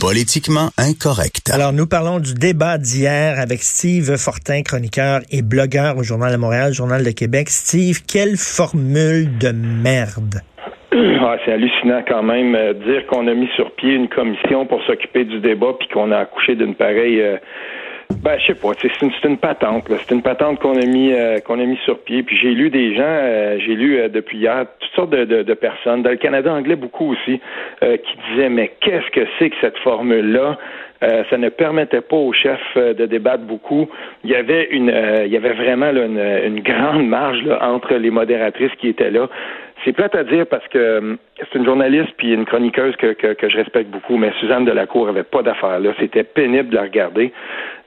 Politiquement incorrect. Alors, nous parlons du débat d'hier avec Steve Fortin, chroniqueur et blogueur au Journal de Montréal, Journal de Québec. Steve, quelle formule de merde! Ah, c'est hallucinant quand même euh, dire qu'on a mis sur pied une commission pour s'occuper du débat puis qu'on a accouché d'une pareille euh, ben, je sais pas. C'est une, une, patente. C'est une patente qu'on a mis euh, qu'on a mis sur pied. Puis j'ai lu des gens, euh, j'ai lu euh, depuis hier toutes sortes de, de, de, personnes, dans le Canada anglais beaucoup aussi, qui disaient mais qu'est-ce que c'est que cette formule-là ça ne permettait pas aux chefs de débattre beaucoup. Il y avait une, il y avait vraiment là, une, une, grande marge là, entre les modératrices qui étaient là. C'est plate à dire parce que euh, c'est une journaliste puis une chroniqueuse que, que, que, je respecte beaucoup, mais Suzanne Delacour avait pas d'affaires là. C'était pénible de la regarder.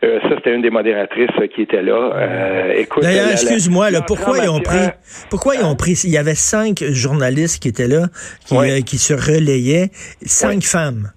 Euh, ça, c'était une des modératrices euh, qui était là. Euh, écoute, D'ailleurs, excuse-moi, là, pourquoi ils ont pris pourquoi ils ont pris il y avait cinq journalistes qui étaient là, qui, euh, qui se relayaient, cinq femmes.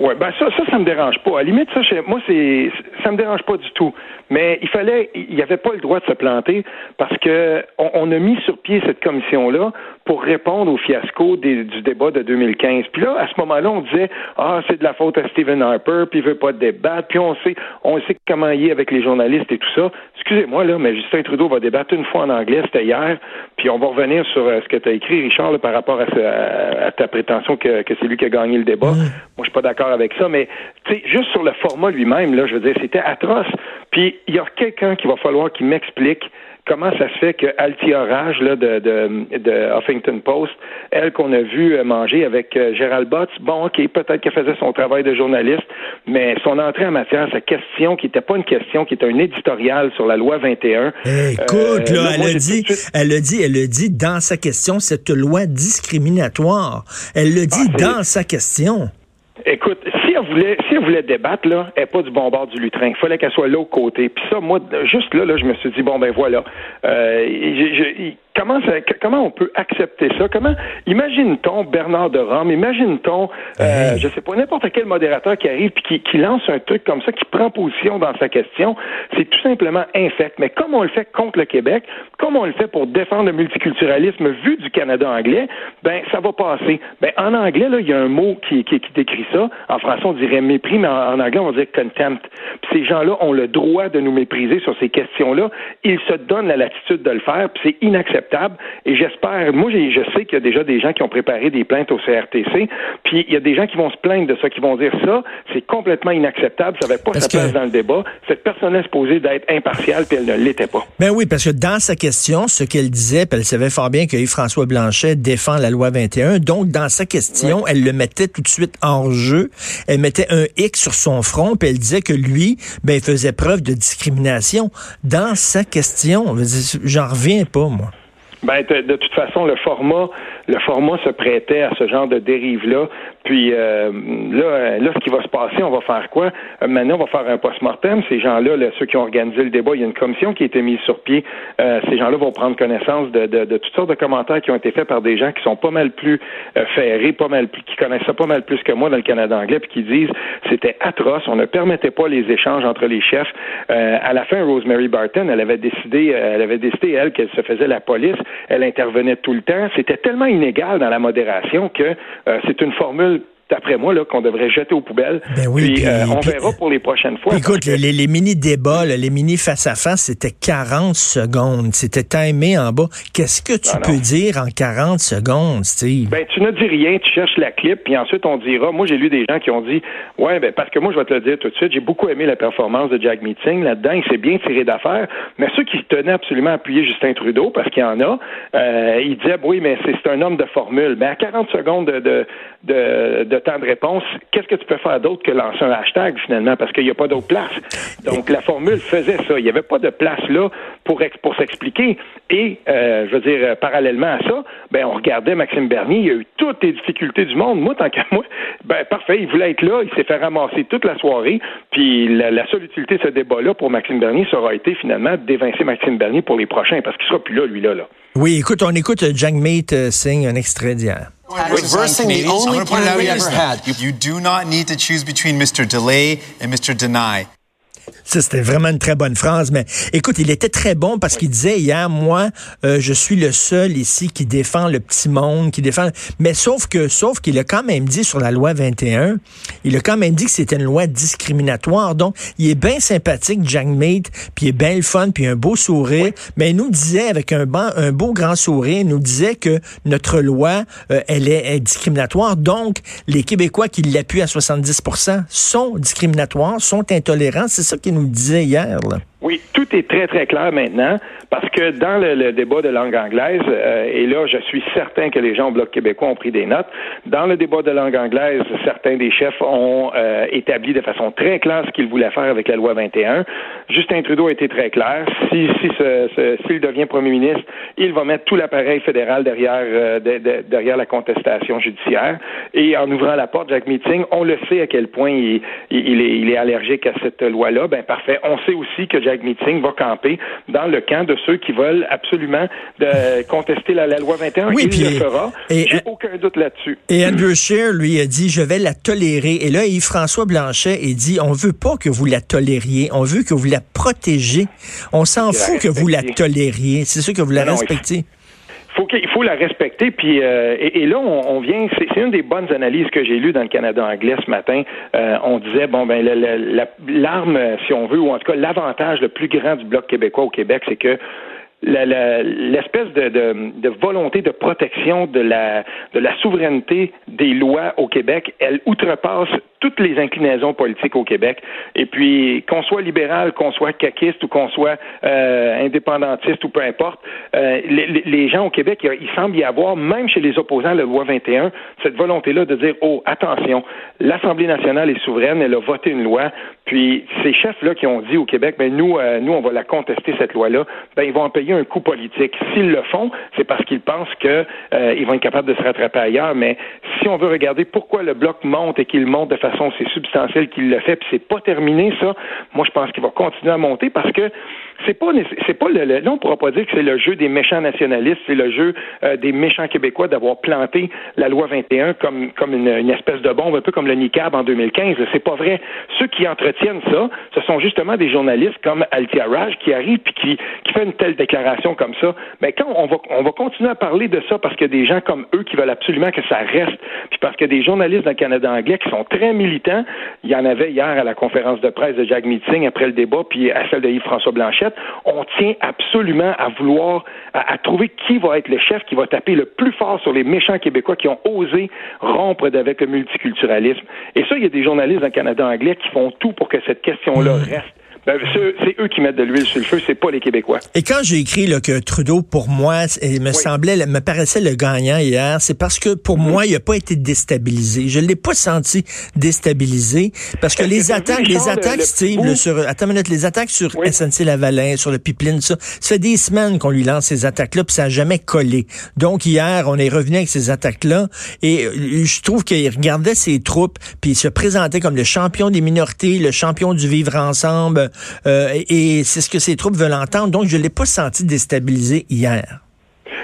Oui, ben ça, ça, ça me dérange pas. À la limite, ça, moi, c'est, ça me dérange pas du tout. Mais il fallait, il n'y avait pas le droit de se planter parce que on, on a mis sur pied cette commission-là pour répondre au fiasco des, du débat de 2015. Puis là, à ce moment-là, on disait ah c'est de la faute à Stephen Harper, puis il veut pas débattre, puis on sait, on sait comment il est avec les journalistes et tout ça. Excusez-moi là, mais Justin Trudeau va débattre une fois en anglais, c'était hier, puis on va revenir sur euh, ce que tu as écrit, Richard, par rapport à, à, ta prétention que, que c'est lui qui a gagné le débat. Moi, je suis pas d'accord avec ça, mais tu sais, juste sur le format lui-même, là, je veux dire, c'était atroce. Puis il y a quelqu'un qui va falloir qui m'explique comment ça se fait que Altia là, de, de, de Huffington Post, elle qu'on a vu euh, manger avec euh, Gérald Botts, bon, OK, peut-être qu'elle faisait son travail de journaliste, mais son entrée en matière, sa question, qui n'était pas une question, qui était un éditorial sur la loi 21. Eh, écoute, là, elle, a dit, elle a dit, elle a dit dans sa question, cette loi discriminatoire. Elle le dit ah, dans sa question. Écoute, voulait, si elle voulait débattre, là, elle n'est pas du bon bord du lutrin. Il fallait qu'elle soit au côté. Puis ça, moi, juste là, là, je me suis dit, bon, ben voilà. Euh, comment, ça, comment on peut accepter ça? Comment imagine-t-on Bernard de Rome, imagine-t-on, euh, je sais pas, n'importe quel modérateur qui arrive puis qui, qui, lance un truc comme ça, qui prend position dans sa question, c'est tout simplement infect. Mais comme on le fait contre le Québec, comme on le fait pour défendre le multiculturalisme vu du Canada anglais, ben ça va passer. Ben en anglais là, il y a un mot qui, qui, qui décrit ça. En français, on dirait mépris, mais en, en anglais, on dire contempt. Puis ces gens-là ont le droit de nous mépriser sur ces questions-là. Ils se donnent la latitude de le faire, puis c'est inacceptable et j'espère, moi, je sais qu'il y a déjà des gens qui ont préparé des plaintes au CRTC. Puis il y a des gens qui vont se plaindre de ça, qui vont dire ça, c'est complètement inacceptable, ça n'avait pas sa place dans le débat. Cette personne est supposée d'être impartiale, puis elle ne l'était pas. Ben oui, parce que dans sa question, ce qu'elle disait, puis elle savait fort bien que Yves-François Blanchet défend la loi 21. Donc, dans sa question, elle le mettait tout de suite en jeu. Elle mettait un X sur son front, puis elle disait que lui, ben, il faisait preuve de discrimination. Dans sa question, j'en reviens pas, moi. Ben, de, de, toute façon, le format, le format se prêtait à ce genre de dérive-là. Puis euh, là, là, ce qui va se passer, on va faire quoi? Euh, maintenant, on va faire un post-mortem. Ces gens-là, ceux qui ont organisé le débat, il y a une commission qui a été mise sur pied. Euh, ces gens-là vont prendre connaissance de, de, de, toutes sortes de commentaires qui ont été faits par des gens qui sont pas mal plus euh, ferrés, pas mal plus, qui connaissent ça pas mal plus que moi dans le Canada anglais, puis qui disent c'était atroce, on ne permettait pas les échanges entre les chefs. Euh, à la fin, Rosemary Barton, elle avait décidé, elle avait décidé elle qu'elle se faisait la police. Elle intervenait tout le temps. C'était tellement inégal dans la modération que c'est une formule d'après moi, là, qu'on devrait jeter aux poubelles. Ben oui, puis, euh, on verra pour les prochaines fois. Écoute, les, les mini-débats, les mini face-à-face, c'était 40 secondes. C'était timé en bas. Qu'est-ce que tu peux dire en 40 secondes, Steve? Ben, tu ne dis rien, tu cherches la clip, puis ensuite on dira. Moi, j'ai lu des gens qui ont dit, ouais, ben, parce que moi, je vais te le dire tout de suite, j'ai beaucoup aimé la performance de Jack Meeting là-dedans. Il s'est bien tiré d'affaire. Mais ceux qui tenaient absolument à appuyer Justin Trudeau, parce qu'il y en a, euh, ils disaient, oui, mais c'est un homme de formule. Mais à 40 secondes de, de, de de temps de réponse, qu'est-ce que tu peux faire d'autre que lancer un hashtag finalement? Parce qu'il n'y a pas d'autre place. Donc la formule faisait ça. Il n'y avait pas de place là pour pour s'expliquer. Et euh, je veux dire, euh, parallèlement à ça, ben on regardait Maxime Bernier. Il a eu toutes les difficultés du monde. Moi, tant qu'à moi, ben parfait. Il voulait être là. Il s'est fait ramasser toute la soirée. Puis la, seule utilité de ce débat-là pour Maxime Bernier, ça été finalement d'évincer Maxime Bernier pour les prochains parce qu'il sera plus là, lui là. Oui, écoute, on écoute Jagmeet uh, Singh, un extrait d'hier. Reversing the only plan we ever had. You do not need to choose between Mr. Delay and Mr. Deny. Ça, c'était vraiment une très bonne phrase. Mais écoute, il était très bon parce qu'il disait hier, moi, euh, je suis le seul ici qui défend le petit monde, qui défend. Mais sauf que, sauf qu'il a quand même dit sur la loi 21, il a quand même dit que c'était une loi discriminatoire. Donc, il est bien sympathique, Jack Mate, puis il est bien le fun, puis un beau sourire. Mais il nous disait avec un, bon, un beau grand sourire, il nous disait que notre loi, euh, elle est, discriminatoire. Donc, les Québécois qui l'appuient à 70% sont discriminatoires, sont intolérants. C'est ça qu'il nous disait hier. Là. Oui, tout est très, très clair maintenant parce que dans le, débat de langue anglaise, euh, et là, je suis certain que les gens au Bloc québécois ont pris des notes, dans le débat de langue anglaise, certains des chefs ont euh, établi de façon très claire ce qu'ils voulaient faire avec la loi 21. Justin Trudeau a été très clair. Si, si s'il devient premier ministre, il va mettre tout l'appareil fédéral derrière, euh, derrière la contestation judiciaire. Et en ouvrant la porte, Jacques Meeting, on le sait à quel point il, il, est, il est allergique à cette loi-là. Ben parfait. On sait aussi que Meeting va camper dans le camp de ceux qui veulent absolument de contester la, loi 21. Oui, il le fera. Et, J'ai aucun doute là-dessus. Et Andrew Scheer, lui, a dit, je vais la tolérer. Et là, Yves-François Blanchet, il dit, on veut pas que vous la tolériez, on veut que vous la protégez. On s'en fout que vous la tolériez. C'est sûr que vous la respectez faut il faut la respecter. Puis euh, et, là, on, vient. C'est une des bonnes analyses que j'ai lues dans le Canada anglais ce matin. Euh, on disait bon ben l'arme, si on veut, ou en tout cas l'avantage le plus grand du bloc québécois au Québec, c'est que l'espèce de, de, volonté de protection de la, de la souveraineté des lois au Québec, elle outrepasse toutes les inclinaisons politiques au Québec. Et puis, qu'on soit libéral, qu'on soit caquiste ou qu'on soit euh, indépendantiste ou peu importe, euh, les, gens au Québec, il semble y avoir, même chez les opposants à la loi 21, cette volonté-là de dire, oh, attention, l'Assemblée nationale est souveraine, elle a voté une loi, puis ces chefs-là qui ont dit au Québec, ben nous, euh, nous, on va la contester, cette loi-là, ben ils vont en payer un coût politique. S'ils le font, c'est parce qu'ils pensent qu'ils euh, vont être capables de se rattraper ailleurs, mais si on veut regarder pourquoi le bloc monte et qu'il monte de façon façon, c'est substantiel qu'il le fait, puis c'est pas terminé, ça. Moi, je pense qu'il va continuer à monter parce que c'est pas c'est pas le, là on pourra pas dire que c'est le jeu des méchants nationalistes, c'est le jeu euh, des méchants québécois d'avoir planté la loi 21 comme comme une, espèce de bombe, un peu comme le NICAB en 2015. C'est pas vrai. Ceux qui entretiennent ça, ce sont justement des journalistes comme Altia Raj qui arrivent puis qui qui fait une telle déclaration comme ça. Mais quand on va on va continuer à parler de ça parce que des gens comme eux qui veulent absolument que ça reste, puis parce que des journalistes dans le Canada anglais qui sont très militants, il y en avait hier à la conférence de presse de Jack Meeting après le débat puis à celle de Yves-François On tient absolument à vouloir, à, trouver qui va être le chef qui va taper le plus fort sur les méchants Québécois qui ont osé rompre avec le multiculturalisme. Et ça, il y a des journalistes dans Canada anglais qui font tout pour que cette question-là mmh. reste ben, c'est eux qui mettent de l'huile sur le feu, c'est pas les Québécois. Et quand j'ai écrit là, que Trudeau, pour moi, il me semblait, me paraissait le gagnant hier, c'est parce que pour mhm. moi, il n'a pas été déstabilisé. Je l'ai pas senti déstabilisé parce que les attaques, les attaques, Steve, sur, attends une minute, les attaques sur SNC Lavalin, sur le pipeline, ça, ça fait des semaines qu'on lui lance ces attaques-là, puis ça n'a jamais collé. Donc hier, on est revenu avec ces attaques-là, et euh, je trouve qu'il regardait ses troupes, puis il se présentait comme le champion des minorités, le champion du vivre ensemble. Euh, et c'est ce que ces troupes veulent entendre. Donc, je ne l'ai pas senti déstabilisé hier.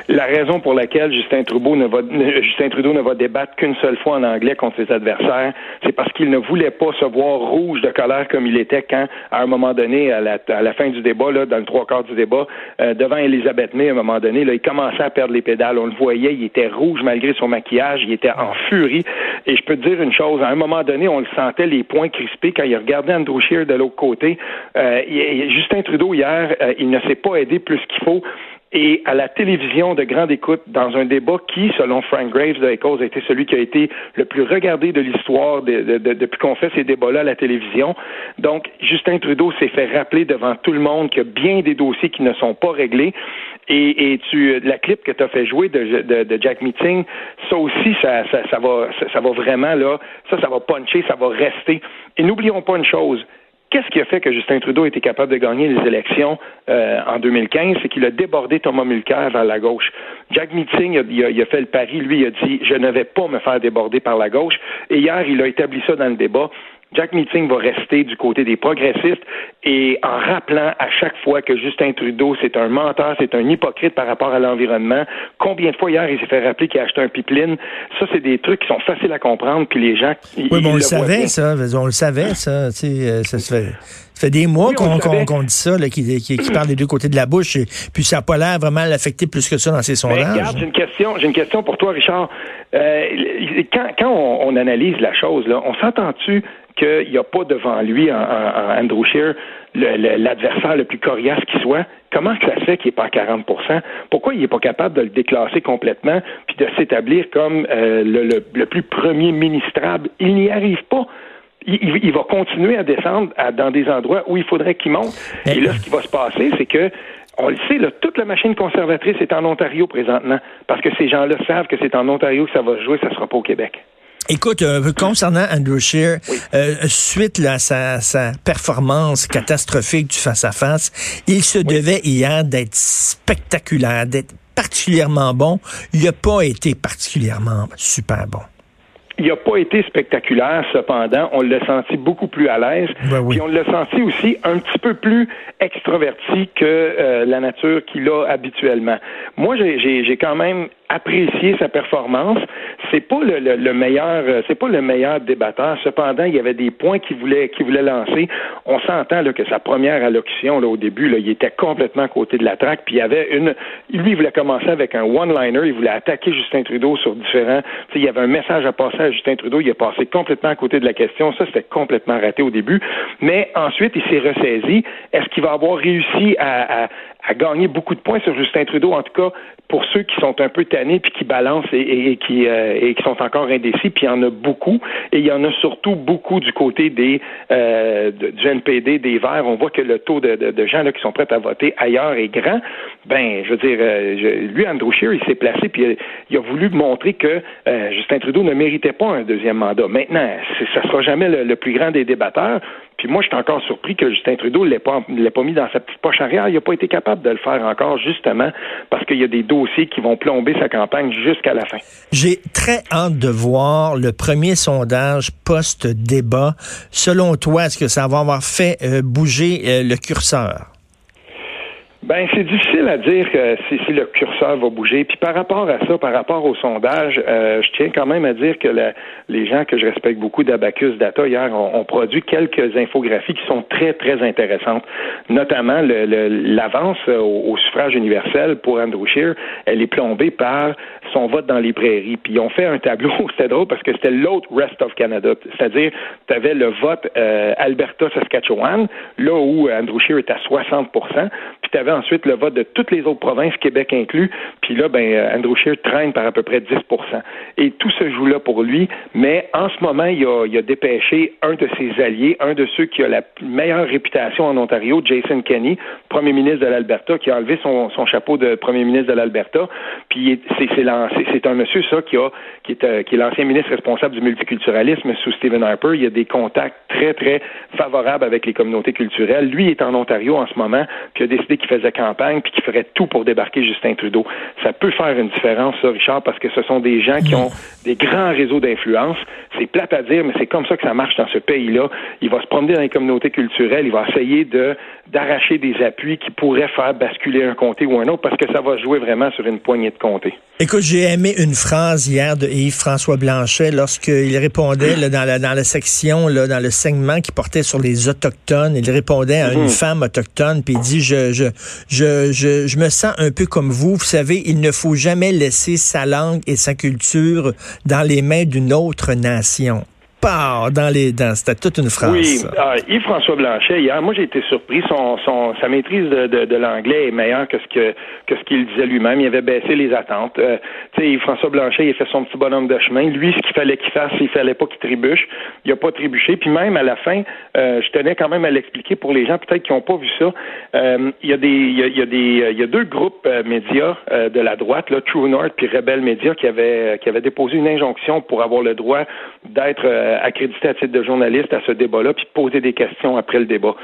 La raison pour laquelle Justin Trudeau ne va, Justin Trudeau ne va débattre qu'une seule fois en anglais contre ses adversaires, c'est parce qu'il ne voulait pas se voir rouge de colère comme il était quand, à un moment donné, à la, à la fin du débat, là, dans le trois quarts du débat, euh, devant Elisabeth May, à un moment donné, là, il commençait à perdre les pédales. On le voyait, il était rouge malgré son maquillage, il était en furie. Et je peux te dire une chose, à un moment donné, on le sentait les poings crispés quand il regardait Andrew Scheer de l'autre côté. Euh, Justin Trudeau hier, euh, il ne s'est pas aidé plus qu'il faut et à la télévision de grande écoute dans un débat qui, selon Frank Graves de Echoes, a été celui qui a été le plus regardé de l'histoire depuis qu'on fait ces débats-là à la télévision. Donc, Justin Trudeau s'est fait rappeler devant tout le monde qu'il y a bien des dossiers qui ne sont pas réglés Et, tu, la clip que tu as fait jouer de, Jack Meeting, ça aussi, ça, va, ça, va vraiment là, ça, ça va puncher, ça va rester. Et n'oublions pas une chose, Qu'est-ce qui a fait que Justin Trudeau été capable de gagner les élections euh, en 2015? C'est qu'il a débordé Thomas Mulcair vers la gauche. Jack Meeting, il a, il a, fait le pari, lui, il a dit, je ne vais pas me faire déborder par la gauche. Et hier, il a établi ça dans le débat. Jack Meeting va rester du côté des progressistes et en rappelant à chaque fois que Justin Trudeau, c'est un menteur, c'est un hypocrite par rapport à l'environnement. Combien de fois hier il s'est fait rappeler qu'il a acheté un pipeline? Ça, c'est des trucs qui sont faciles à comprendre, puis les gens... Oui, mais on le, savait, ça. On le savait, ça. Euh, ça se fait... Ça fait des mois qu'on dit ça, qui, qui, parle des deux côtés de la bouche, et, puis ça n'a pas l'air vraiment l'affecter plus que ça dans ses sondages. regarde, j'ai une question, j'ai une question pour toi, Richard. Euh, quand, quand on, on, analyse la chose, là, on s'entend-tu qu'il n'y a pas devant lui, en, Andrew Scheer, l'adversaire le, plus coriace qui soit. Comment ça se fait qu'il n'est pas à 40% Pourquoi il n'est pas capable de le déclasser complètement puis de s'établir comme euh, le, plus premier ministrable? Il n'y arrive pas. Il, va continuer à descendre dans des endroits où il faudrait qu'il monte. Et là, ce qui va se passer, c'est que on le sait, toute la machine conservatrice est en Ontario présentement, parce que ces gens-là savent que c'est en Ontario que ça va se jouer, ça ne sera pas au Québec. Écoute, euh, concernant Andrew Scheer, euh, suite à sa, performance catastrophique du face-à-face, il se devait hier d'être spectaculaire, d'être particulièrement bon. Il n'a pas été particulièrement super bon. Il n'a pas été spectaculaire, cependant, on l'a senti beaucoup plus à l'aise. Ben Puis on l'a senti aussi un petit peu plus extroverti que euh, la nature qu'il a habituellement. Moi, j'ai quand même apprécié sa performance. C'est pas le, le, meilleur, euh, c'est pas le meilleur débatteur. Cependant, il y avait des points qu'il voulait, qu'il voulait lancer. On s'entend là, que sa première allocution là, au début, là, il était complètement à côté de la traque. Puis il y avait une, lui, il voulait commencer avec un one-liner. Il voulait attaquer Justin Trudeau sur différents. il y avait un message à passer à Justin Trudeau. Il est passé complètement à côté de la question. Ça, c'était complètement raté au début. Mais ensuite, il s'est ressaisi. Est-ce qu'il va avoir réussi à, à, à gagner beaucoup de points sur Justin Trudeau, en tout cas pour ceux qui sont un peu tannés puis qui balancent et, qui, euh, et qui sont encore indécis, puis il y en a beaucoup, et il y en a surtout beaucoup du côté des euh, du NPD, des Verts. On voit que le taux de, de, gens là, qui sont prêts à voter ailleurs est grand. Ben, je veux dire, euh, lui, Andrew Scheer, il s'est placé puis il, a voulu montrer que euh, Justin Trudeau ne méritait pas un deuxième mandat. Maintenant, ça sera jamais le plus grand des débatteurs. Puis moi, je suis encore surpris que Justin Trudeau ne l'ait pas, pas mis dans sa petite poche arrière. Il n'a pas été capable de le faire encore, justement, parce qu'il y a des dossiers qui vont plomber sa campagne jusqu'à la fin. J'ai très hâte de voir le premier sondage post-débat. Selon toi, est-ce que ça va avoir fait euh, bouger euh, le curseur? Ben, c'est difficile à dire si, si, le curseur va bouger. Puis par rapport à ça, par rapport au sondage, euh, je tiens quand même à dire que les gens que je respecte beaucoup d'Abacus Data hier ont, produit quelques infographies qui sont très, très intéressantes. Notamment l'avance au, suffrage universel pour Andrew Scheer, elle est plombée par son vote dans les prairies. Puis ils ont fait un tableau, c'était drôle parce que c'était l'autre Rest of Canada. C'est-à-dire, tu avais le vote euh, Alberta-Saskatchewan, là où Andrew Scheer est à 60 puis tu avais ensuite le vote de toutes les autres provinces, Québec inclus, puis là, ben, euh, Andrew Scheer traîne par à peu près 10 Et tout se joue là pour lui, mais en ce moment, il a, il a dépêché un de ses alliés, un de ceux qui a la meilleure réputation en Ontario, Jason Kenney, premier ministre de l'Alberta, qui a enlevé son, son chapeau de premier ministre de l'Alberta, puis c'est, un monsieur, ça, qui, a, qui, est, euh, est l'ancien ministre responsable du multiculturalisme sous Stephen Harper. Il a des contacts très, très favorables avec les communautés culturelles. Lui est en Ontario en ce moment, puis a décidé qu'il faisait campagne puis qu'il ferait tout pour débarquer Justin Trudeau. Ça peut faire une différence, ça, Richard, parce que ce sont des gens qui ont des grands réseaux d'influence. C'est plate à dire, mais c'est comme ça que ça marche dans ce pays-là. Il va se promener dans les communautés culturelles, il va essayer de d'arracher des appuis qui pourraient faire basculer un comté ou un autre, parce que ça va jouer vraiment sur une poignée de comtés. Écoute, j'ai aimé une phrase hier de Yves-François Blanchet lorsqu'il répondait dans, la, dans la section, là, dans le segment qui portait sur les Autochtones. Il répondait à une mhm. femme autochtone, puis il dit, je, je, je, je, je me sens un peu comme vous. Vous savez, il ne faut jamais laisser sa langue et sa culture dans les mains d'une autre nation part dans les dents. C'était toute une phrase. Oui, ah, Yves-François Blanchet, hier, moi j'ai été surpris. Son, son, sa maîtrise de, de, l'anglais est meilleure que ce que, que ce qu'il disait lui-même. Il avait baissé les attentes. Euh, tu sais, Yves-François Blanchet, il a fait son petit bonhomme de chemin. Lui, ce qu'il fallait qu'il fasse, il fallait pas qu'il trébuche. Il a pas trébuché. Puis même à la fin, euh, je tenais quand même à l'expliquer pour les gens peut-être qui n'ont pas vu ça. Euh, il y a des, il y a, des, il y a deux groupes médias de la droite, là, True North puis Rebel Media, qui avaient, qui avaient déposé une injonction pour avoir le droit d'être accrédité à titre de journaliste à ce débat-là, puis poser des questions après le débat.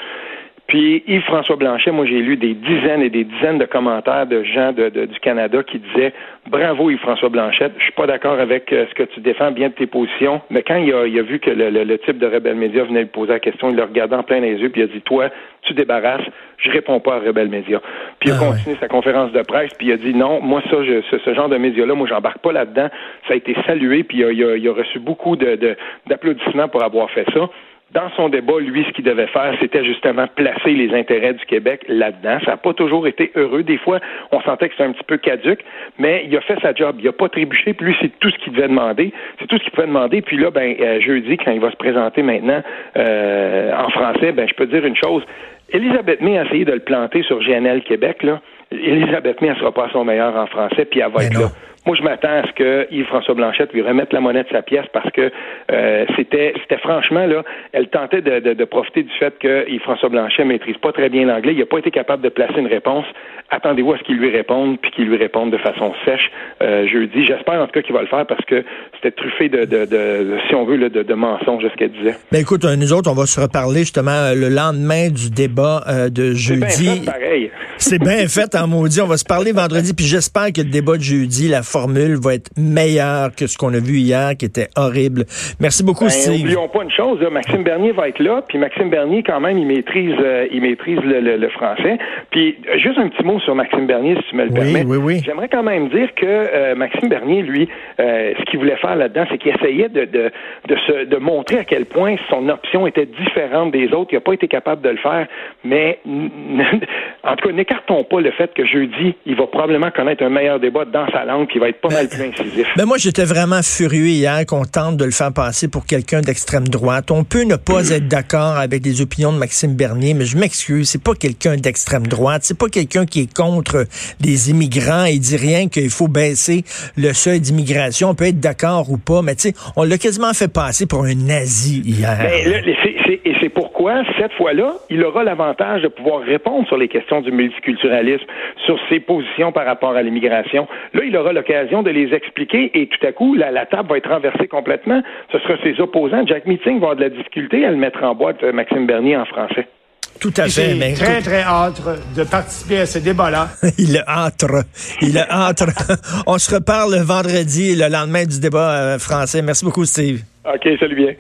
Puis Yves-François Blanchet, moi j'ai lu des dizaines et des dizaines de commentaires de gens de, du Canada qui disaient Bravo Yves-François Blanchet, je suis pas d'accord avec euh, ce que tu défends bien de tes positions, mais quand il a, il a vu que le, type de Rebelle Média venait lui poser la question, il le regardait en plein les yeux, puis il a dit Toi, tu débarrasses, je réponds pas à Rebelle Média. Puis il a ah continué sa conférence de presse, puis il a dit Non, moi ça, je, ce, genre de média-là, moi j'embarque pas là-dedans. Ça a été salué, puis il a, il a, reçu beaucoup d'applaudissements pour avoir fait ça dans son débat, lui, ce qu'il devait faire, c'était justement placer les intérêts du Québec là-dedans. Ça n'a pas toujours été heureux. Des fois, on sentait que c'était un petit peu caduque, mais il a fait sa job. Il n'a pas trébuché, puis lui, c'est tout ce qu'il devait demander. C'est tout ce qu'il pouvait demander. Puis là, ben, euh, jeudi, quand il va se présenter maintenant euh, en français, ben, je peux dire une chose. Elisabeth May a essayé de le planter sur GNL Québec, là. Elisabeth May, elle sera pas son meilleur en français, puis elle va être là. Moi, je m'attends à ce que Yves-François Blanchette lui remette la monnaie de sa pièce parce que euh, c'était, c'était franchement là, elle tentait de, de, de profiter du fait que Yves-François Blanchet maîtrise pas très bien l'anglais. Il n'a pas été capable de placer une réponse. Attendez-vous à ce qu'il lui réponde, puis qu'il lui réponde de façon sèche euh, jeudi. J'espère en tout cas qu'il va le faire parce que c'était truffé de, de, de, si on veut, là, de, de mensonges, ce qu'elle disait. Ben écoute, euh, nous autres, on va se reparler justement euh, le lendemain du débat de jeudi. C'est bien fait, pareil. C'est bien fait en maudit. On va se parler vendredi, puis j'espère que le débat de jeudi, la formule va être meilleure que ce qu'on a vu hier, qui était horrible. Merci beaucoup, ben, Steve. N'oublions pas une chose, Maxime Bernier va être là, puis Maxime Bernier, quand même, il maîtrise, euh, il maîtrise le, français. Puis juste un petit mot sur Maxime Bernier, si tu me le permets. Oui, oui. J'aimerais quand même dire que euh, Maxime Bernier, lui, euh, ce qu'il voulait faire là-dedans, c'est qu'il essayait de, de, de, se, de montrer à quel point son option était différente des autres. Il n'a pas été capable de le faire, mais en tout cas, n'écartons pas le fait que jeudi, il va probablement connaître un meilleur débat dans sa langue, qui va être pas mal plus incisif. Mais moi, j'étais vraiment furieux hier qu'on tente de le faire passer pour quelqu'un d'extrême droite. On peut ne pas être d'accord avec les opinions de Maxime Bernier, mais je m'excuse, c'est pas quelqu'un d'extrême droite, c'est pas quelqu'un qui est contre les immigrants. Il dit rien qu'il faut baisser le seuil d'immigration. On peut être d'accord ou pas, mais tu sais, on l'a quasiment fait passer pour un nazi hier. Ben, et c'est pourquoi, cette fois-là, il aura l'avantage de pouvoir répondre sur les questions du multiculturalisme, sur ses positions par rapport à l'immigration. Là, il aura l'occasion de les expliquer et tout à coup, la, table va être renversée complètement. Ce sera ses opposants. Jack Meeting va avoir de la difficulté à le mettre en boîte, euh, Maxime Bernier, en français. Tout à fait. Mais très, très hâte de participer à ce débat-là. il est hâte. Il est hâte. On se reparle le vendredi, le lendemain du débat euh, français. Merci beaucoup, Steve. OK, salut bien.